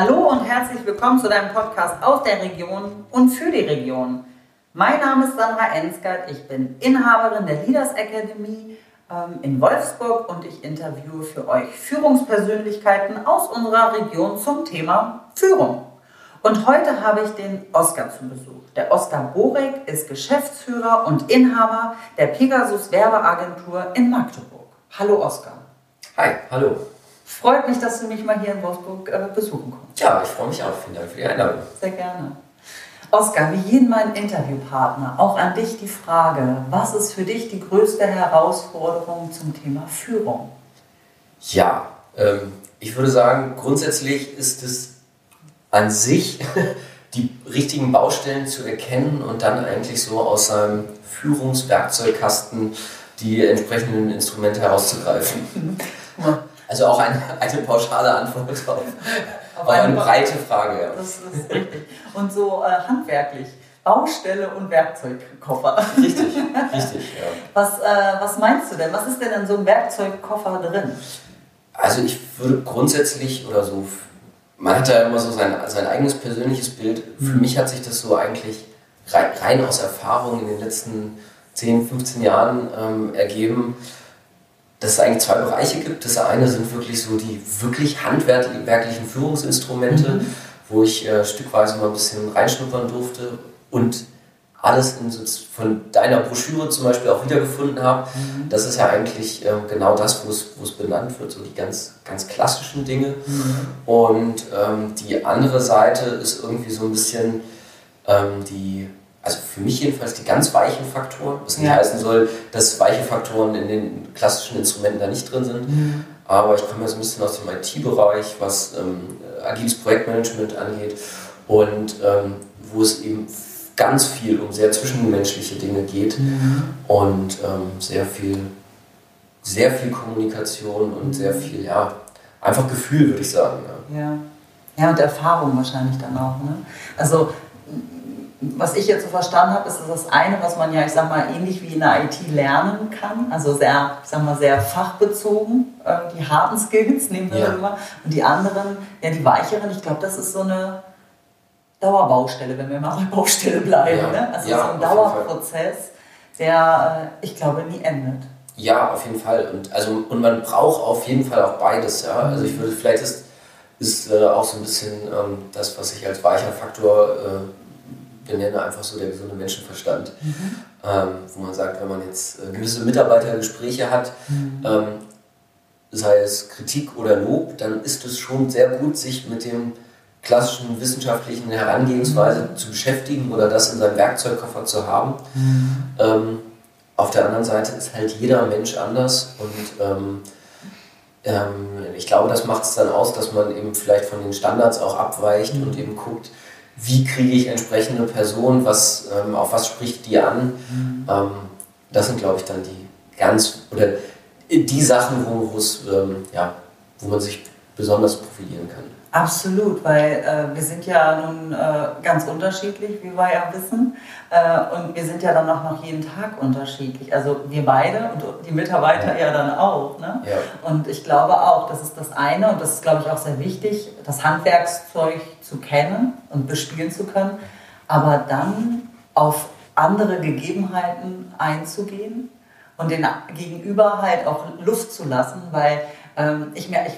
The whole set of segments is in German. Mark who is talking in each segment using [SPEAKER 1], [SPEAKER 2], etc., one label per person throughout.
[SPEAKER 1] Hallo und herzlich willkommen zu deinem Podcast aus der Region und für die Region. Mein Name ist Sandra Enskert, ich bin Inhaberin der Leaders Academy ähm, in Wolfsburg und ich interviewe für euch Führungspersönlichkeiten aus unserer Region zum Thema Führung. Und heute habe ich den Oskar zu Besuch. Der Oskar Borek ist Geschäftsführer und Inhaber der Pegasus Werbeagentur in Magdeburg. Hallo Oskar.
[SPEAKER 2] Hi, hallo.
[SPEAKER 1] Freut mich, dass du mich mal hier in Wolfsburg äh, besuchen kommst.
[SPEAKER 2] Ja, ich freue mich auch. Vielen Dank für die Einladung.
[SPEAKER 1] Sehr gerne. Oskar, wie jeden meinen Interviewpartner, auch an dich die Frage, was ist für dich die größte Herausforderung zum Thema Führung?
[SPEAKER 2] Ja, ähm, ich würde sagen, grundsätzlich ist es an sich die richtigen Baustellen zu erkennen und dann eigentlich so aus seinem Führungswerkzeugkasten die entsprechenden Instrumente herauszugreifen. Also auch eine, eine pauschale Antwort auf, auf eine, breite Frage. Ja.
[SPEAKER 1] Das ist richtig. Und so äh, handwerklich. Baustelle und Werkzeugkoffer.
[SPEAKER 2] Richtig, richtig, ja.
[SPEAKER 1] Was, äh, was meinst du denn? Was ist denn in so einem Werkzeugkoffer drin?
[SPEAKER 2] Also ich würde grundsätzlich oder so, man hat ja immer so sein, sein eigenes persönliches Bild. Für mhm. mich hat sich das so eigentlich rein, rein, aus Erfahrung in den letzten 10, 15 Jahren ähm, ergeben dass es eigentlich zwei Bereiche gibt. Das eine sind wirklich so die wirklich handwerklichen Führungsinstrumente, mhm. wo ich äh, stückweise mal ein bisschen reinschnuppern durfte und alles in, von deiner Broschüre zum Beispiel auch wiedergefunden habe. Mhm. Das ist ja eigentlich äh, genau das, wo es benannt wird, so die ganz, ganz klassischen Dinge. Mhm. Und ähm, die andere Seite ist irgendwie so ein bisschen ähm, die also für mich jedenfalls die ganz weichen Faktoren, was nicht ja. heißen soll, dass weiche Faktoren in den klassischen Instrumenten da nicht drin sind. Mhm. Aber ich komme ja so ein bisschen aus dem IT-Bereich, was ähm, agiles Projektmanagement angeht und ähm, wo es eben ganz viel um sehr zwischenmenschliche Dinge geht mhm. und ähm, sehr viel, sehr viel Kommunikation und sehr mhm. viel, ja, einfach Gefühl, würde ich sagen.
[SPEAKER 1] Ja. ja. ja. und Erfahrung wahrscheinlich dann auch. Ne? Also was ich jetzt so verstanden habe, ist das eine, was man ja, ich sag mal, ähnlich wie in der IT lernen kann. Also sehr, ich sag mal, sehr fachbezogen. Ähm, die harten Skills nehmen wir ja. immer. Und die anderen, ja, die weicheren, ich glaube, das ist so eine Dauerbaustelle, wenn wir mal bei Baustelle bleiben. Ja. Ne? Also ja, so ein Dauerprozess, der, äh, ich glaube, nie endet.
[SPEAKER 2] Ja, auf jeden Fall. Und, also, und man braucht auf jeden Fall auch beides. Ja? Also ich würde, vielleicht ist, ist äh, auch so ein bisschen ähm, das, was ich als weicher Faktor äh, benenne einfach so der gesunde Menschenverstand. Mhm. Ähm, wo man sagt, wenn man jetzt äh, gewisse Mitarbeitergespräche hat, mhm. ähm, sei es Kritik oder Lob, dann ist es schon sehr gut, sich mit dem klassischen wissenschaftlichen Herangehensweise mhm. zu beschäftigen oder das in seinem Werkzeugkoffer zu haben. Mhm. Ähm, auf der anderen Seite ist halt jeder Mensch anders und ähm, ähm, ich glaube, das macht es dann aus, dass man eben vielleicht von den Standards auch abweicht mhm. und eben guckt, wie kriege ich entsprechende Personen, was, ähm, auf was spricht die an. Mhm. Ähm, das sind, glaube ich, dann die ganz, oder die Sachen, wo, ähm, ja, wo man sich besonders profilieren kann.
[SPEAKER 1] Absolut, weil äh, wir sind ja nun äh, ganz unterschiedlich, wie wir ja wissen. Äh, und wir sind ja dann auch noch jeden Tag unterschiedlich. Also wir beide und die Mitarbeiter ja, ja dann auch. Ne? Ja. Und ich glaube auch, das ist das eine und das ist, glaube ich, auch sehr wichtig, das Handwerkszeug zu kennen und bespielen zu können, aber dann auf andere Gegebenheiten einzugehen und den Gegenüber halt auch Luft zu lassen, weil ähm, ich, mir, ich,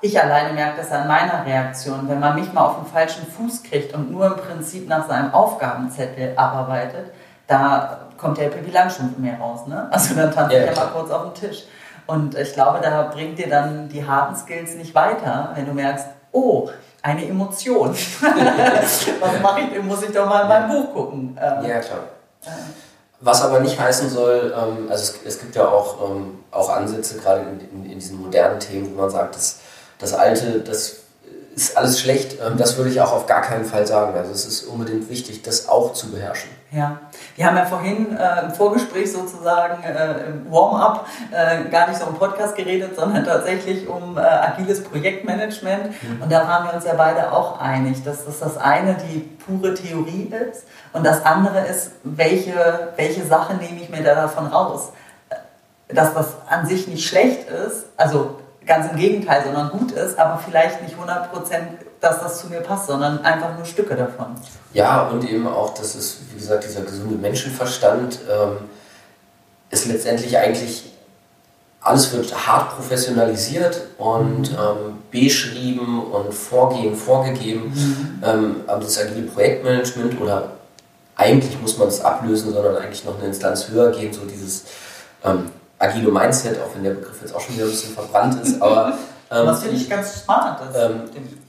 [SPEAKER 1] ich alleine merke das an meiner Reaktion. Wenn man mich mal auf den falschen Fuß kriegt und nur im Prinzip nach seinem Aufgabenzettel abarbeitet, da kommt der Pippi Langstrumpf mehr raus. Ne? Also dann tanze ja, ich ja mal kurz auf den Tisch. Und ich glaube, da bringt dir dann die harten Skills nicht weiter, wenn du merkst, oh, eine Emotion. Was mache ich? Muss ich doch mal in mein Buch gucken.
[SPEAKER 2] Ähm, ja, klar. Äh, was aber nicht heißen soll, ähm, also es, gibt ja auch, ähm, auch Ansätze, gerade in, in, in, diesen modernen Themen, wo man sagt, dass das Alte, das ist alles schlecht. Ähm, das würde ich auch auf gar keinen Fall sagen. Also es ist unbedingt wichtig, das auch zu beherrschen.
[SPEAKER 1] Ja, wir haben ja vorhin äh, im Vorgespräch sozusagen äh, im Warm-up äh, gar nicht so um Podcast geredet, sondern tatsächlich um äh, agiles Projektmanagement. Mhm. Und da waren wir uns ja beide auch einig, dass das das eine die pure Theorie ist und das andere ist, welche, welche Sache nehme ich mir da davon raus. Dass das an sich nicht schlecht ist, also ganz im Gegenteil, sondern gut ist, aber vielleicht nicht 100% dass das zu mir passt, sondern einfach nur Stücke davon.
[SPEAKER 2] Ja, und eben auch, dass es, wie gesagt, dieser gesunde Menschenverstand ähm, ist letztendlich eigentlich, alles wird hart professionalisiert und mhm. ähm, beschrieben und Vorgehen vorgegeben. Mhm. Ähm, aber das agile Projektmanagement oder eigentlich muss man es ablösen, sondern eigentlich noch eine Instanz höher gehen, so dieses ähm, agile Mindset, auch wenn der Begriff jetzt auch schon wieder ein bisschen verbrannt ist, aber
[SPEAKER 1] ähm, das finde ich ganz smart.
[SPEAKER 2] Ähm,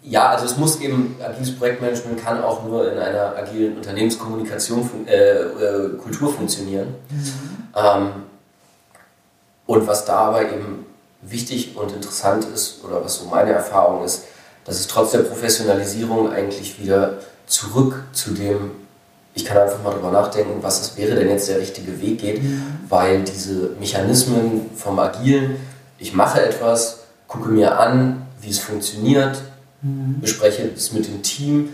[SPEAKER 2] ja, also es muss eben, agiles Projektmanagement kann auch nur in einer agilen Unternehmenskommunikation äh, äh, Kultur funktionieren. Mhm. Ähm, und was da aber eben wichtig und interessant ist, oder was so meine Erfahrung ist, dass es trotz der Professionalisierung eigentlich wieder zurück zu dem ich kann einfach mal darüber nachdenken, was es wäre denn jetzt der richtige Weg geht, mhm. weil diese Mechanismen vom Agilen, ich mache etwas, gucke mir an, wie es funktioniert, mhm. bespreche es mit dem Team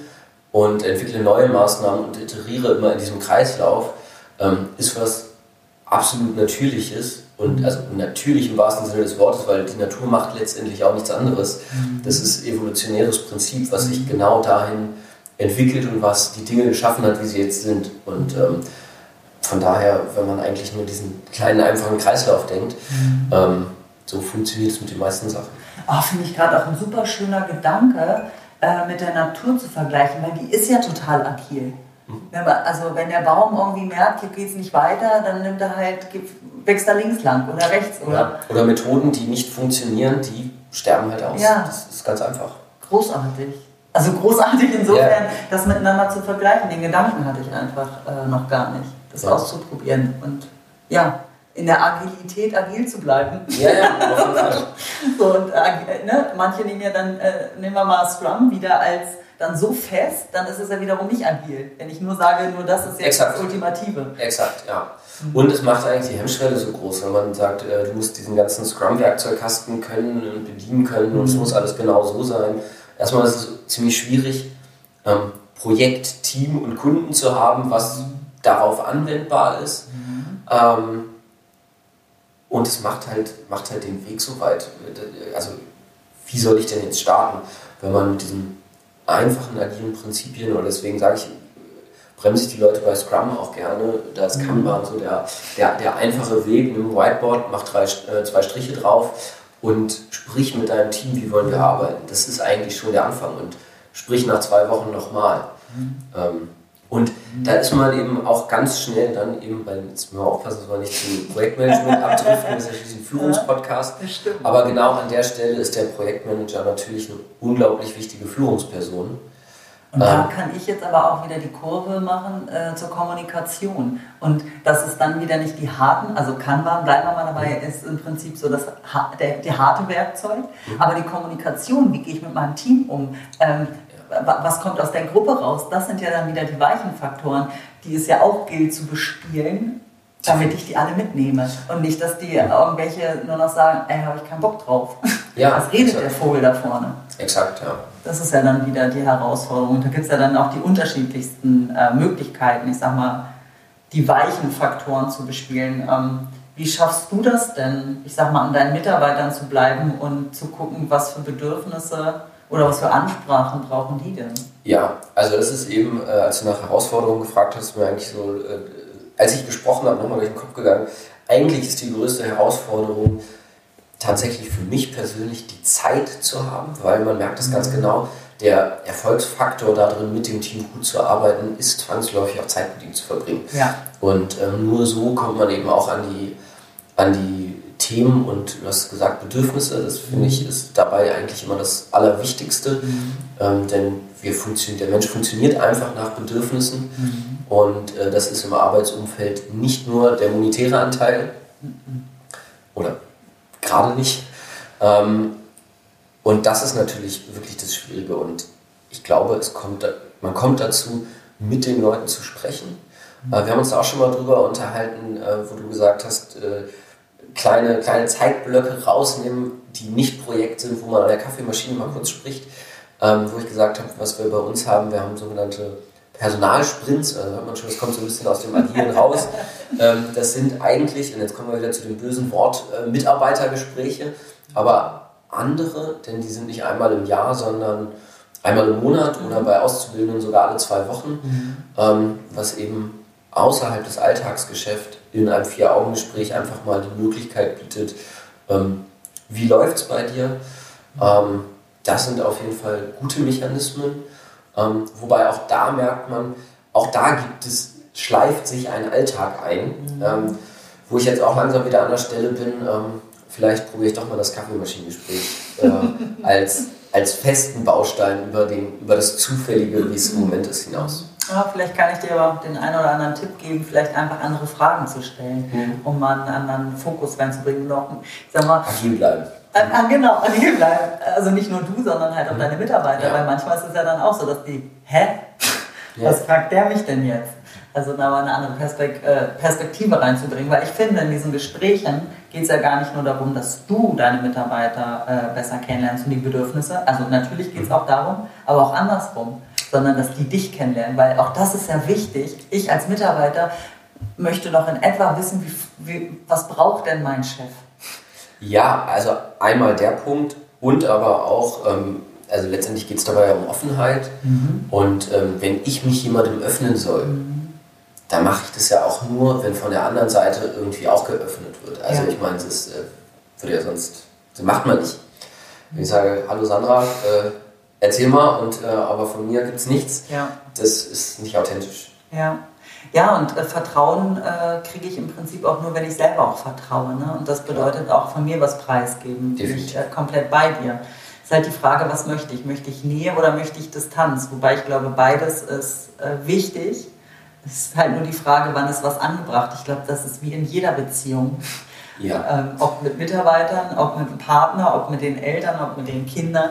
[SPEAKER 2] und entwickle neue Maßnahmen und iteriere immer in diesem Kreislauf, ähm, ist was absolut Natürliches und mhm. also natürlich im wahrsten Sinne des Wortes, weil die Natur macht letztendlich auch nichts anderes. Das ist evolutionäres Prinzip, was sich genau dahin entwickelt und was die Dinge geschaffen hat, wie sie jetzt sind. Und ähm, von daher, wenn man eigentlich nur diesen kleinen, einfachen Kreislauf denkt, mhm. ähm, so funktioniert es mit den meisten Sachen.
[SPEAKER 1] Oh, Finde ich gerade auch ein super schöner Gedanke, äh, mit der Natur zu vergleichen, weil die ist ja total agil. Mhm. Wenn man, also wenn der Baum irgendwie merkt, hier geht es nicht weiter, dann nimmt er halt, wächst er links lang oder rechts. Oder? Ja,
[SPEAKER 2] oder Methoden, die nicht funktionieren, die sterben halt aus. Ja. Das ist ganz einfach.
[SPEAKER 1] Großartig. Also großartig insofern, ja. das miteinander zu vergleichen. Den Gedanken hatte ich einfach äh, noch gar nicht, das ja. auszuprobieren und ja, in der Agilität agil zu bleiben.
[SPEAKER 2] Ja, ja,
[SPEAKER 1] so, und, äh, ne, Manche nehmen ja dann, äh, nehmen wir mal Scrum wieder als dann so fest, dann ist es ja wiederum nicht agil. Wenn ich nur sage, nur das ist jetzt Exakt. das Ultimative.
[SPEAKER 2] Exakt, ja. Mhm. Und es macht eigentlich die Hemmschwelle so groß, wenn man sagt, äh, du musst diesen ganzen Scrum-Werkzeugkasten können und bedienen können und es mhm. muss alles genau so sein erstmal ist es ziemlich schwierig, ähm, Projekt, Team und Kunden zu haben, was darauf anwendbar ist. Mhm. Ähm, und es macht halt, macht halt den Weg so weit. Also, wie soll ich denn jetzt starten, wenn man mit diesen einfachen, agilen Prinzipien, oder deswegen sage ich, bremse ich die Leute bei Scrum auch gerne. Da ist mhm. Kanban so der, der, der einfache Weg mit dem Whiteboard, mach drei, äh, zwei Striche drauf und sprich mit deinem Team, wie wollen wir arbeiten. Das ist eigentlich schon der Anfang und sprich nach zwei Wochen nochmal. Mhm. Ähm, und mhm. da ist man eben auch ganz schnell dann eben, weil jetzt müssen wir aufpassen, dass wir nicht zum Projektmanagement abdriften, das ist ja schließlich ein Führungspodcast. Aber genau an der Stelle ist der Projektmanager natürlich eine unglaublich wichtige Führungsperson.
[SPEAKER 1] Und da ähm. kann ich jetzt aber auch wieder die Kurve machen äh, zur Kommunikation. Und das ist dann wieder nicht die harten, also Kanban, bleiben wir mal dabei, ist im Prinzip so das der, der harte Werkzeug. Mhm. Aber die Kommunikation, wie gehe ich mit meinem Team um? Ähm, was kommt aus der Gruppe raus? Das sind ja dann wieder die weichen Faktoren, die es ja auch gilt zu bespielen, damit ich die alle mitnehme. Und nicht, dass die irgendwelche nur noch sagen, ey, habe ich keinen Bock drauf. Ja, Was redet exakt. der Vogel da vorne?
[SPEAKER 2] Exakt, ja.
[SPEAKER 1] Das ist ja dann wieder die Herausforderung. Da gibt es ja dann auch die unterschiedlichsten äh, Möglichkeiten, ich sag mal, die weichen Faktoren zu bespielen. Ähm, wie schaffst du das denn, ich sag mal, an deinen Mitarbeitern zu bleiben und zu gucken, was für Bedürfnisse oder was für Ansprachen brauchen die denn?
[SPEAKER 2] Ja, also das ist eben, äh, als du nach Herausforderungen gefragt hast, mir eigentlich so, äh, als ich gesprochen habe, nochmal durch den Kopf gegangen. Eigentlich ist die größte Herausforderung, tatsächlich für mich persönlich die Zeit zu haben, weil man merkt es ganz mhm. genau, der Erfolgsfaktor darin, mit dem Team gut zu arbeiten, ist zwangsläufig auch Zeit mit ihm zu verbringen.
[SPEAKER 1] Ja.
[SPEAKER 2] Und ähm, nur so kommt man eben auch an die, an die Themen und du hast gesagt Bedürfnisse. Das finde ich mhm. ist dabei eigentlich immer das Allerwichtigste, mhm. ähm, denn wir der Mensch funktioniert einfach nach Bedürfnissen mhm. und äh, das ist im Arbeitsumfeld nicht nur der monetäre Anteil mhm. oder gerade nicht. Ähm, und das ist natürlich wirklich das Schwierige. Und ich glaube, es kommt, man kommt dazu, mit den Leuten zu sprechen. Äh, wir haben uns da auch schon mal drüber unterhalten, äh, wo du gesagt hast, äh, kleine, kleine Zeitblöcke rausnehmen, die nicht Projekt sind, wo man an der Kaffeemaschine mal kurz spricht. Ähm, wo ich gesagt habe, was wir bei uns haben, wir haben sogenannte Personalsprints, also hört man schon, das kommt so ein bisschen aus dem Agilen raus. Ähm, das sind eigentlich, und jetzt kommen wir wieder zu dem bösen Wort, äh, Mitarbeitergespräche, aber andere, denn die sind nicht einmal im Jahr, sondern einmal im Monat oder bei Auszubildenden sogar alle zwei Wochen, mhm. ähm, was eben außerhalb des Alltagsgeschäfts in einem Vier-Augen-Gespräch einfach mal die Möglichkeit bietet, ähm, wie läuft es bei dir? Ähm, das sind auf jeden Fall gute Mechanismen. Ähm, wobei auch da merkt man, auch da gibt es, schleift sich ein Alltag ein, mhm. Ähm, wo ich jetzt auch langsam wieder an der Stelle bin. Ähm, vielleicht probiere ich doch mal das Kaffeemaschinengespräch äh, als, als festen Baustein über, den, über das Zufällige, wie es im Moment ist, hinaus.
[SPEAKER 1] Ja, vielleicht kann ich dir aber auch den einen oder anderen Tipp geben, vielleicht einfach andere Fragen zu stellen, mhm. um mal einen anderen Fokus reinzubringen. Noch,
[SPEAKER 2] ich sag mal, agil bleiben.
[SPEAKER 1] Äh, genau, agil bleiben. Also nicht nur du, sondern halt auch mhm. deine Mitarbeiter, ja. weil manchmal ist es ja dann auch so, dass die, hä? Ja. Was fragt der mich denn jetzt? Also da mal eine andere äh, Perspektive reinzubringen, weil ich finde, in diesen Gesprächen geht es ja gar nicht nur darum, dass du deine Mitarbeiter äh, besser kennenlernst und die Bedürfnisse. Also natürlich geht es auch darum, aber auch andersrum sondern dass die dich kennenlernen, weil auch das ist ja wichtig. Ich als Mitarbeiter möchte doch in etwa wissen, wie, wie, was braucht denn mein Chef?
[SPEAKER 2] Ja, also einmal der Punkt und aber auch, ähm, also letztendlich geht es dabei ja um Offenheit mhm. und ähm, wenn ich mich jemandem öffnen soll, mhm. dann mache ich das ja auch nur, wenn von der anderen Seite irgendwie auch geöffnet wird. Also ja. ich meine, das äh, würde ja sonst, das macht man nicht. Wenn ich sage, hallo Sandra, äh, erzähl mal, und, äh, aber von mir gibt es nichts. Ja. Das ist nicht authentisch.
[SPEAKER 1] Ja. Ja, und äh, Vertrauen äh, kriege ich im Prinzip auch nur, wenn ich selber auch vertraue. Ne? Und das bedeutet auch von mir was preisgeben. Definitiv. Ich äh, komplett bei dir. Ist halt die Frage, was möchte ich? Möchte ich Nähe oder möchte ich Distanz? Wobei ich glaube, beides ist äh, wichtig. Es ist halt nur die Frage, wann ist was angebracht. Ich glaube, das ist wie in jeder Beziehung. Ja. Ähm, ob mit Mitarbeitern, ob mit dem Partner, ob mit den Eltern, ob mit den Kindern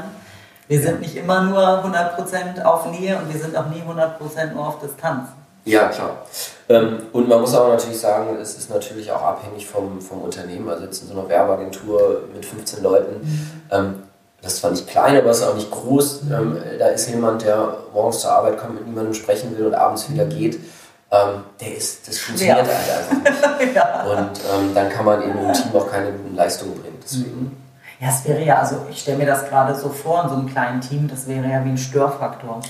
[SPEAKER 1] wir sind nicht immer nur 100% auf Nähe und wir sind auch nie 100% nur auf Distanz.
[SPEAKER 2] Ja, klar. Ähm, und man muss auch natürlich sagen, es ist natürlich auch abhängig vom, vom Unternehmen. Also jetzt in so einer Werbeagentur mit 15 Leuten, mhm. Ähm, das ist zwar nicht klein, aber es ist auch nicht groß. Mhm. Ähm, da ist jemand, der morgens zur Arbeit kommt, mit niemandem sprechen will und abends wieder mhm. geht. der ist, das funktioniert ja. halt einfach nicht. ja. Und dann kann man eben im Team auch keine guten Leistungen bringen. Deswegen
[SPEAKER 1] ja, es wäre ja, also ich stelle mir das gerade so vor in so einem kleinen Team, das wäre ja wie ein Störfaktor.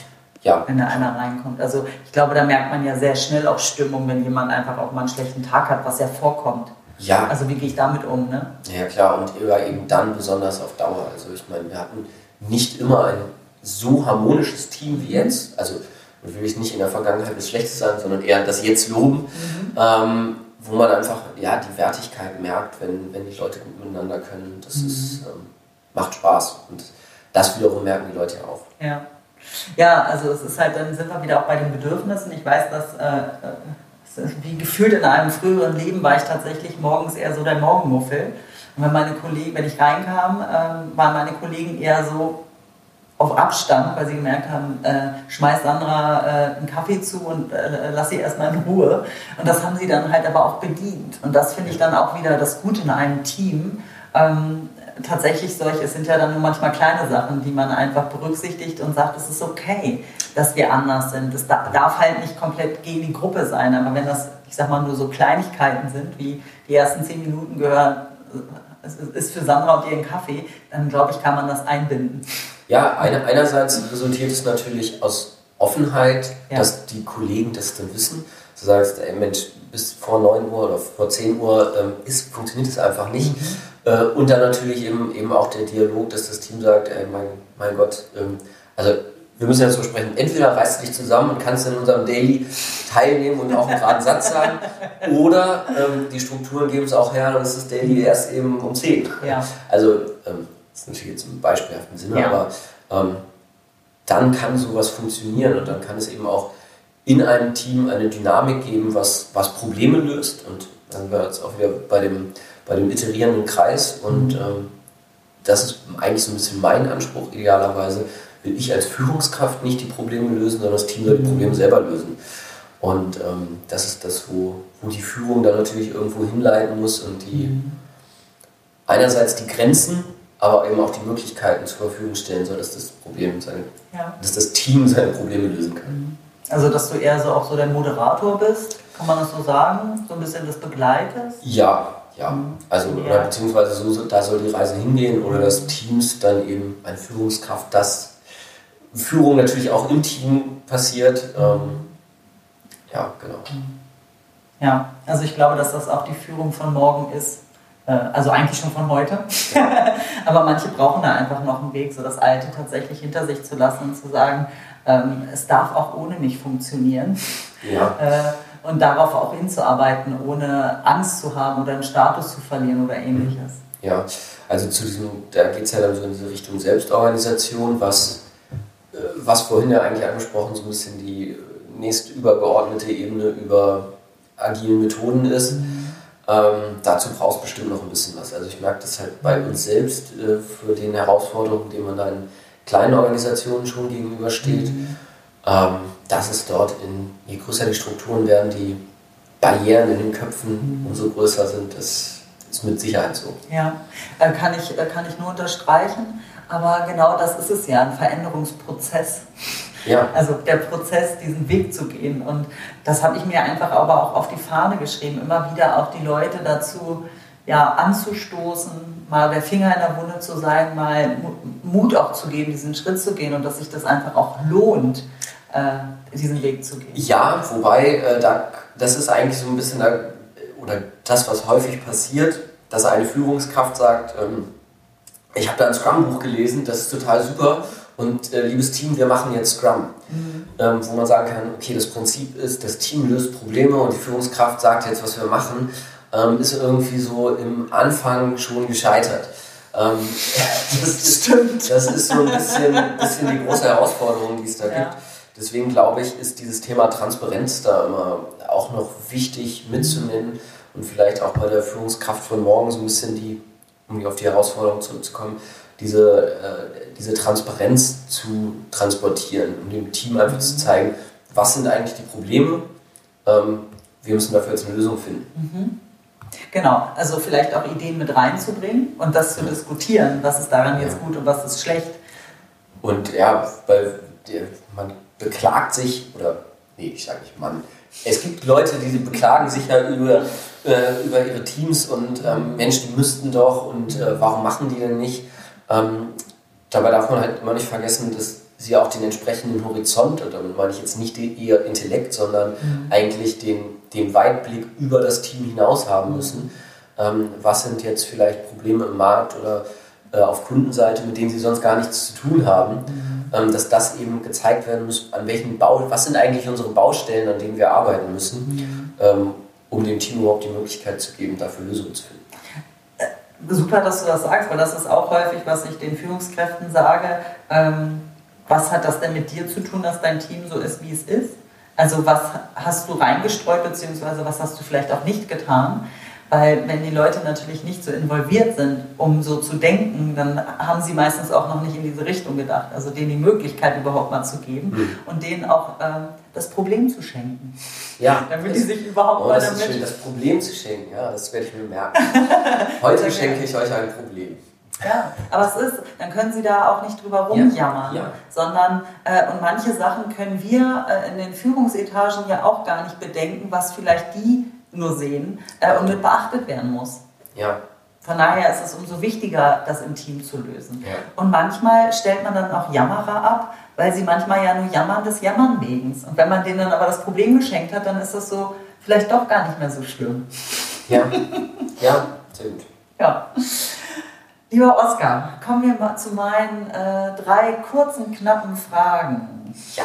[SPEAKER 1] Ja. Wenn da einer reinkommt. Also ich glaube, da merkt man ja sehr schnell auch Stimmung, wenn jemand einfach auch mal einen schlechten Tag hat, was ja vorkommt. Ja. Also wie gehe ich damit um, ne?
[SPEAKER 2] Ja klar, und eben dann besonders auf Dauer. Also ich meine, wir hatten nicht immer ein so harmonisches Team wie jetzt. Also will ich nicht in der Vergangenheit das Schlechte sagen, sondern eher das Jetzt loben. Mhm. Ähm, wo man einfach ja, die Wertigkeit merkt, wenn, wenn die Leute gut miteinander können. Das mhm. ist, ähm, macht Spaß. Und das wiederum merken die Leute ja auch.
[SPEAKER 1] Ja. Ja, also es ist halt, dann sind wir wieder auch bei den Bedürfnissen. Ich weiß, dass äh, wie gefühlt in einem früheren Leben war ich tatsächlich morgens eher so der Morgenmuffel. Und wenn meine Kollegen, wenn ich reinkam, äh, waren meine Kollegen eher so, auf Abstand, weil sie gemerkt haben, äh, schmeiß Sandra äh, einen Kaffee zu und äh, lass sie erstmal in Ruhe. Und das haben sie dann halt aber auch bedient. Und das finde ich dann auch wieder das Gute in einem Team. Ähm, tatsächlich solche, es sind ja dann nur manchmal kleine Sachen, die man einfach berücksichtigt und sagt, es ist okay, dass wir anders sind. Es darf halt nicht komplett gegen die Gruppe sein, aber wenn das, ich sag mal, nur so Kleinigkeiten sind, wie die ersten zehn Minuten gehören, es ist für Sandra und ihren Kaffee, dann glaube ich, kann man das einbinden.
[SPEAKER 2] Ja, eine, einerseits resultiert es natürlich aus Offenheit, ja. dass die Kollegen das dann wissen. Du sagst, ey Mensch, bis vor 9 Uhr oder vor 10 Uhr ähm, ist, funktioniert es einfach nicht. Mhm. Äh, und dann natürlich eben, eben auch der Dialog, dass das Team sagt, ey, mein, mein Gott, ähm, also wir müssen jetzt so sprechen, entweder reißt du dich zusammen und kannst in unserem Daily teilnehmen und auch einen geraden Satz sagen, oder ähm, die Strukturen geben es auch her, dann ist das Daily erst eben um 10. Ja. Also ähm, das ist natürlich jetzt im beispielhaften Sinne, ja. aber ähm, dann kann sowas funktionieren und dann kann es eben auch in einem Team eine Dynamik geben, was, was Probleme löst. Und dann sind wir jetzt auch wieder bei dem, bei dem iterierenden Kreis. Und mhm. ähm, das ist eigentlich so ein bisschen mein Anspruch. Idealerweise will ich als Führungskraft nicht die Probleme lösen, sondern das Team soll die mhm. Probleme selber lösen. Und ähm, das ist das, wo, wo die Führung dann natürlich irgendwo hinleiten muss und die mhm. einerseits die Grenzen aber eben auch die Möglichkeiten zur Verfügung stellen soll, dass das Problem seine, ja. dass das Team seine Probleme lösen kann.
[SPEAKER 1] Also dass du eher so auch so der Moderator bist, kann man das so sagen? So ein bisschen das begleitest?
[SPEAKER 2] Ja, ja. Mhm. Also ja. Oder beziehungsweise so, da soll die Reise hingehen oder dass Teams dann eben eine Führungskraft das Führung natürlich auch im Team passiert. Ähm, ja, genau.
[SPEAKER 1] Ja, also ich glaube, dass das auch die Führung von morgen ist. Äh, also eigentlich schon von heute. Aber manche brauchen da einfach noch einen Weg, so das Alte tatsächlich hinter sich zu lassen und zu sagen, ähm, es darf auch ohne mich funktionieren.
[SPEAKER 2] Ja.
[SPEAKER 1] Äh, und darauf auch hinzuarbeiten, ohne Angst zu haben oder einen Status zu verlieren oder ähnliches.
[SPEAKER 2] Ja, also zu diesem, da geht es ja dann so in diese Richtung Selbstorganisation, was, äh, was vorhin ja eigentlich angesprochen, so ein bisschen die nächst übergeordnete Ebene über agilen Methoden ist. Mhm. Ähm, dazu brauchst du bestimmt noch ein bisschen was. Also ich merke das halt bei uns selbst äh, für den Herausforderungen, denen man da in kleinen Organisationen schon gegenübersteht, mhm. Ähm, dass es dort in, je größer die Strukturen werden, die Barrieren in den Köpfen mhm. umso größer sind. Das ist mit Sicherheit so.
[SPEAKER 1] Ja, äh, kann ich, äh, kann ich nur unterstreichen. Aber genau das ist es ja, ein Veränderungsprozess.
[SPEAKER 2] Ja.
[SPEAKER 1] Also der Prozess, diesen Weg zu gehen. Und das habe ich mir einfach aber auch auf die Fahne geschrieben, immer wieder auch die Leute dazu ja, anzustoßen, mal der Finger in der Wunde zu sein, mal Mut auch zu geben, diesen Schritt zu gehen und dass sich das einfach auch lohnt, äh, diesen Weg zu gehen.
[SPEAKER 2] Ja, wobei äh, da, das ist eigentlich so ein bisschen da, oder das, was häufig passiert, dass eine Führungskraft sagt, ähm, ich habe da ein Scrum-Buch gelesen, das ist total super und äh, liebes Team, wir machen jetzt Scrum. Mhm. Ähm, wo man sagen kann, okay, das Prinzip ist, das Team löst Probleme und die Führungskraft sagt jetzt, was wir machen, ähm, ist irgendwie so im Anfang schon gescheitert. Ähm, das, Stimmt. das ist so ein bisschen, bisschen die große Herausforderung, die es da ja. gibt. Deswegen glaube ich, ist dieses Thema Transparenz da immer auch noch wichtig mitzunehmen und vielleicht auch bei der Führungskraft von morgen so ein bisschen die, um auf die Herausforderung zurückzukommen, diese, äh, diese Transparenz zu transportieren und dem Team einfach zu zeigen, was sind eigentlich die Probleme, ähm, wir müssen dafür jetzt eine Lösung finden.
[SPEAKER 1] Mhm. Genau, also vielleicht auch Ideen mit reinzubringen und das zu diskutieren, was ist daran jetzt gut und was ist schlecht.
[SPEAKER 2] Und ja, weil man beklagt sich, oder nee, ich sage nicht man, es gibt Leute, die beklagen sich ja über, äh, über ihre Teams und ähm, Mensch, die müssten doch und äh, warum machen die denn nicht? Ähm, dabei darf man halt immer nicht vergessen, dass sie auch den entsprechenden Horizont, und damit meine ich jetzt nicht ihr Intellekt, sondern mhm. eigentlich den, den Weitblick über das Team hinaus haben mhm. müssen. Ähm, was sind jetzt vielleicht Probleme im Markt oder äh, auf Kundenseite, mit denen sie sonst gar nichts zu tun haben, mhm. Ähm, dass das eben gezeigt werden muss, an welchen Bau, was sind eigentlich unsere Baustellen, an denen wir arbeiten müssen, mhm. ähm, um dem Team überhaupt die Möglichkeit zu geben, dafür Lösungen zu finden
[SPEAKER 1] super, dass du das sagst, weil das ist auch häufig, was ich den Führungskräften sage. Ähm, was hat das denn mit dir zu tun, dass dein Team so ist, wie es ist? Also was hast du reingestreut, beziehungsweise was hast du vielleicht auch nicht getan? Weil wenn die Leute natürlich nicht so involviert sind, um so zu denken, dann haben sie meistens auch noch nicht in diese Richtung gedacht. Also denen die Möglichkeit überhaupt mal zu geben mhm. und denen auch äh, das Problem zu schenken.
[SPEAKER 2] Ja.
[SPEAKER 1] Damit die sich überhaupt
[SPEAKER 2] oh,
[SPEAKER 1] mal
[SPEAKER 2] das damit... Ist schön, das Problem zu schenken, ja, das werde ich mir merken. Heute schenke ich euch ein Problem.
[SPEAKER 1] Ja, aber es ist, dann können Sie da auch nicht drüber rumjammern,
[SPEAKER 2] ja, ja.
[SPEAKER 1] sondern äh, und manche Sachen können wir äh, in den Führungsetagen ja auch gar nicht bedenken, was vielleicht die nur sehen äh, und mit beachtet werden muss.
[SPEAKER 2] Ja.
[SPEAKER 1] Von daher ist es umso wichtiger, das im Team zu lösen.
[SPEAKER 2] Ja.
[SPEAKER 1] Und manchmal stellt man dann auch Jammerer ab, weil sie manchmal ja nur jammern des Jammern wegen. Und wenn man denen dann aber das Problem geschenkt hat, dann ist das so vielleicht doch gar nicht mehr so schlimm.
[SPEAKER 2] Ja, ja, stimmt.
[SPEAKER 1] Ja. Lieber Oskar, kommen wir mal zu meinen äh, drei kurzen, knappen Fragen.
[SPEAKER 2] Ja.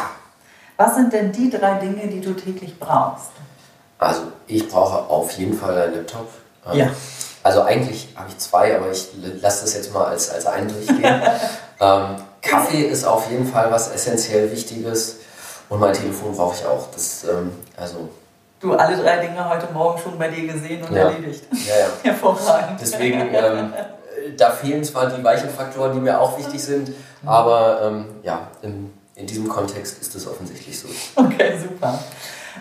[SPEAKER 1] Was sind denn die drei Dinge, die du täglich brauchst?
[SPEAKER 2] Also ich brauche auf jeden Fall einen Laptop.
[SPEAKER 1] Ähm, ja.
[SPEAKER 2] Also eigentlich habe ich zwei, aber ich lasse das jetzt mal als, als einen durchgehen. ähm, Kaffee ist auf jeden Fall was essentiell Wichtiges und mein Telefon brauche ich auch. Das, ähm, also
[SPEAKER 1] Du alle drei Dinge heute Morgen schon bei dir gesehen und
[SPEAKER 2] ja.
[SPEAKER 1] erledigt.
[SPEAKER 2] Ja, ja.
[SPEAKER 1] Hervorragend.
[SPEAKER 2] Deswegen, ähm, da fehlen zwar die weichen Faktoren, die mir auch wichtig sind, aber ähm, ja, in, in diesem Kontext ist es offensichtlich so.
[SPEAKER 1] Okay, super.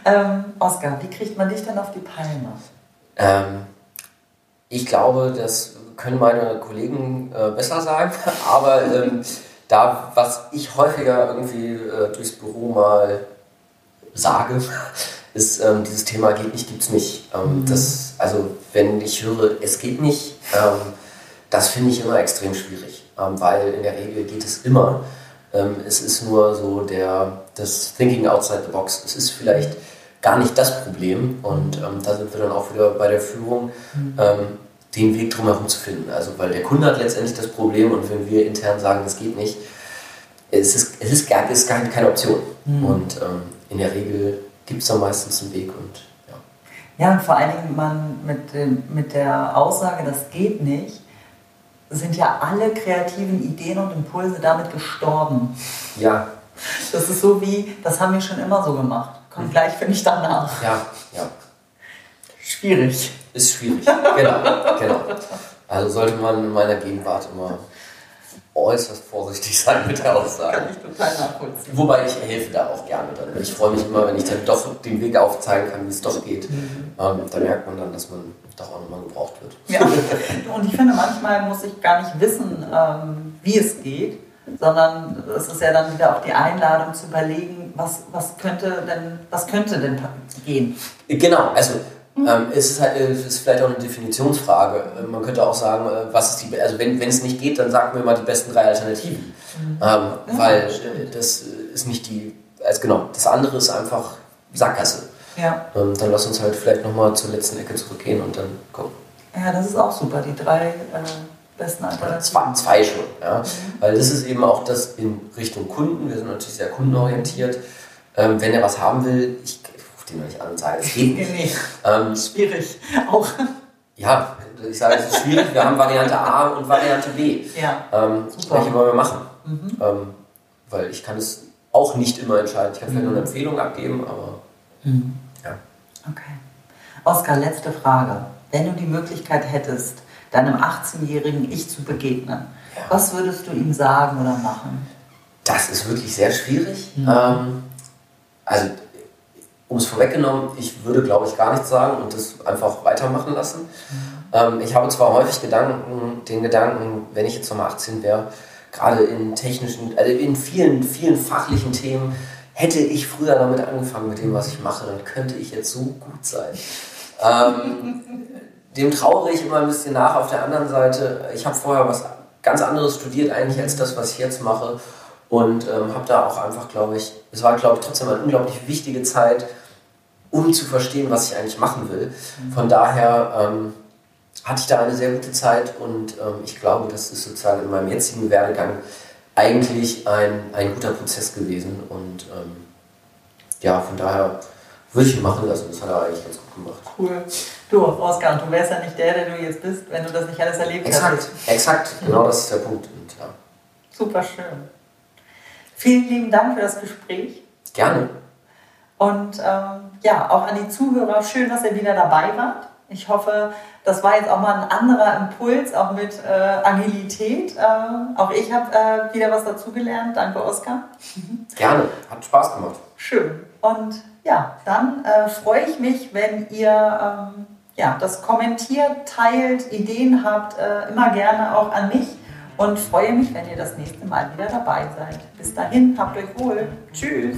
[SPEAKER 1] Ähm, Oskar, wie kriegt man dich denn auf die Palme?
[SPEAKER 2] Ähm, ich glaube, das können meine Kollegen äh, besser sagen, aber ähm, da, was ich häufiger irgendwie äh, durchs Büro mal sage, ist ähm, dieses Thema geht nicht, gibt es nicht. Ähm, mhm. das, also wenn ich höre, es geht nicht, ähm, das finde ich immer extrem schwierig, ähm, weil in der Regel geht es immer. Ähm, es ist nur so der, das Thinking outside the box. Es ist vielleicht gar nicht das Problem und ähm, da sind wir dann auch wieder bei der Führung. Mhm. Ähm, den Weg drumherum zu finden. Also, weil der Kunde hat letztendlich das Problem und wenn wir intern sagen, das geht nicht, es ist, es ist, gar, ist gar keine Option. Mhm. Und ähm, in der Regel gibt es da meistens einen Weg und ja.
[SPEAKER 1] Ja, und vor allen Dingen man mit, dem, mit der Aussage, das geht nicht, sind ja alle kreativen Ideen und Impulse damit gestorben.
[SPEAKER 2] Ja.
[SPEAKER 1] Das ist so wie, das haben wir schon immer so gemacht. Mhm. gleich, finde ich, danach.
[SPEAKER 2] Ja, ja.
[SPEAKER 1] Schwierig.
[SPEAKER 2] Ist schwierig, genau, genau. Also sollte man in meiner Gegenwart immer äußerst vorsichtig sein mit der Aussage.
[SPEAKER 1] Kann ich total nachvollziehen.
[SPEAKER 2] Wobei ich helfe da auch gerne dann. Ich freue mich immer, wenn ich dann doch den Weg aufzeigen kann, wie es doch geht. Mhm. Ähm, da merkt man dann, dass man doch auch nochmal gebraucht wird.
[SPEAKER 1] Ja, und ich finde, manchmal muss ich gar nicht wissen, ähm, wie es geht, sondern es ist ja dann wieder auch die Einladung zu überlegen, was, was, könnte, denn, was könnte denn gehen.
[SPEAKER 2] Genau, also ähm, es ist, halt, es ist vielleicht auch eine Definitionsfrage. Ähm, man könnte auch sagen, äh, was ist die, also wenn, wenn es nicht geht, dann sagen wir mal die besten drei Alternativen. Mhm. Ähm, weil äh, das ist nicht die, also genau, das andere ist einfach Sackgasse.
[SPEAKER 1] Ja.
[SPEAKER 2] Ähm, dann lass uns halt vielleicht nochmal zur letzten Ecke zurückgehen und dann gucken.
[SPEAKER 1] Ja, das ist auch super, die drei äh, besten Alternativen.
[SPEAKER 2] Zwei, zwei schon, ja. Mhm. Weil das ist eben auch das in Richtung Kunden, wir sind natürlich sehr kundenorientiert. Ähm, wenn er was haben will, ich die noch nicht an und sagen, es geht nicht.
[SPEAKER 1] Nee, ähm, schwierig. Auch.
[SPEAKER 2] Ja, ich sage, es ist schwierig. Wir haben Variante A und Variante
[SPEAKER 1] B. Ja.
[SPEAKER 2] Ähm, welche wollen wir machen? Mhm. Ähm, weil ich kann es auch nicht immer entscheiden. Ich kann vielleicht mhm. nur eine Empfehlung abgeben, aber mhm. ja.
[SPEAKER 1] Okay. Oskar, letzte Frage. Wenn du die Möglichkeit hättest, deinem 18-jährigen Ich zu begegnen, ja. was würdest du ihm sagen oder machen?
[SPEAKER 2] Das ist wirklich sehr schwierig. Mhm. Ähm, also um es vorweggenommen, ich würde, glaube ich, gar nichts sagen und das einfach weitermachen lassen. Mhm. Ähm, ich habe zwar häufig Gedanken, den Gedanken, wenn ich jetzt nochmal 18 wäre, gerade in technischen, also in vielen, vielen fachlichen Themen, hätte ich früher damit angefangen mit dem, was ich mache, dann könnte ich jetzt so gut sein. Ähm, dem trauere ich immer ein bisschen nach. Auf der anderen Seite, ich habe vorher was ganz anderes studiert eigentlich als das, was ich jetzt mache und ähm, habe da auch einfach, glaube ich, es war, glaube ich, trotzdem eine unglaublich wichtige Zeit, um zu verstehen, was ich eigentlich machen will. Mhm. Von daher ähm, hatte ich da eine sehr gute Zeit und ähm, ich glaube, das ist sozusagen in meinem jetzigen Werdegang eigentlich ein, ein guter Prozess gewesen und ähm, ja, von daher würde ich ihn machen lassen. Das hat er eigentlich ganz gut gemacht.
[SPEAKER 1] Cool. Du, Oskar, du wärst ja nicht der, der du jetzt bist, wenn du das nicht alles erlebt
[SPEAKER 2] exakt, hättest. Exakt, genau das ist der Punkt. Und, ja.
[SPEAKER 1] Super schön. Vielen lieben Dank für das Gespräch.
[SPEAKER 2] Gerne.
[SPEAKER 1] Und ähm, ja, auch an die Zuhörer, schön, dass ihr wieder dabei wart. Ich hoffe, das war jetzt auch mal ein anderer Impuls, auch mit äh, Agilität. Äh, auch ich habe äh, wieder was dazugelernt. Danke, Oskar.
[SPEAKER 2] Gerne, hat Spaß gemacht.
[SPEAKER 1] Schön. Und ja, dann äh, freue ich mich, wenn ihr ähm, ja, das kommentiert, teilt, Ideen habt, äh, immer gerne auch an mich und freue mich, wenn ihr das nächste Mal wieder dabei seid. Bis dahin, habt euch wohl. Tschüss.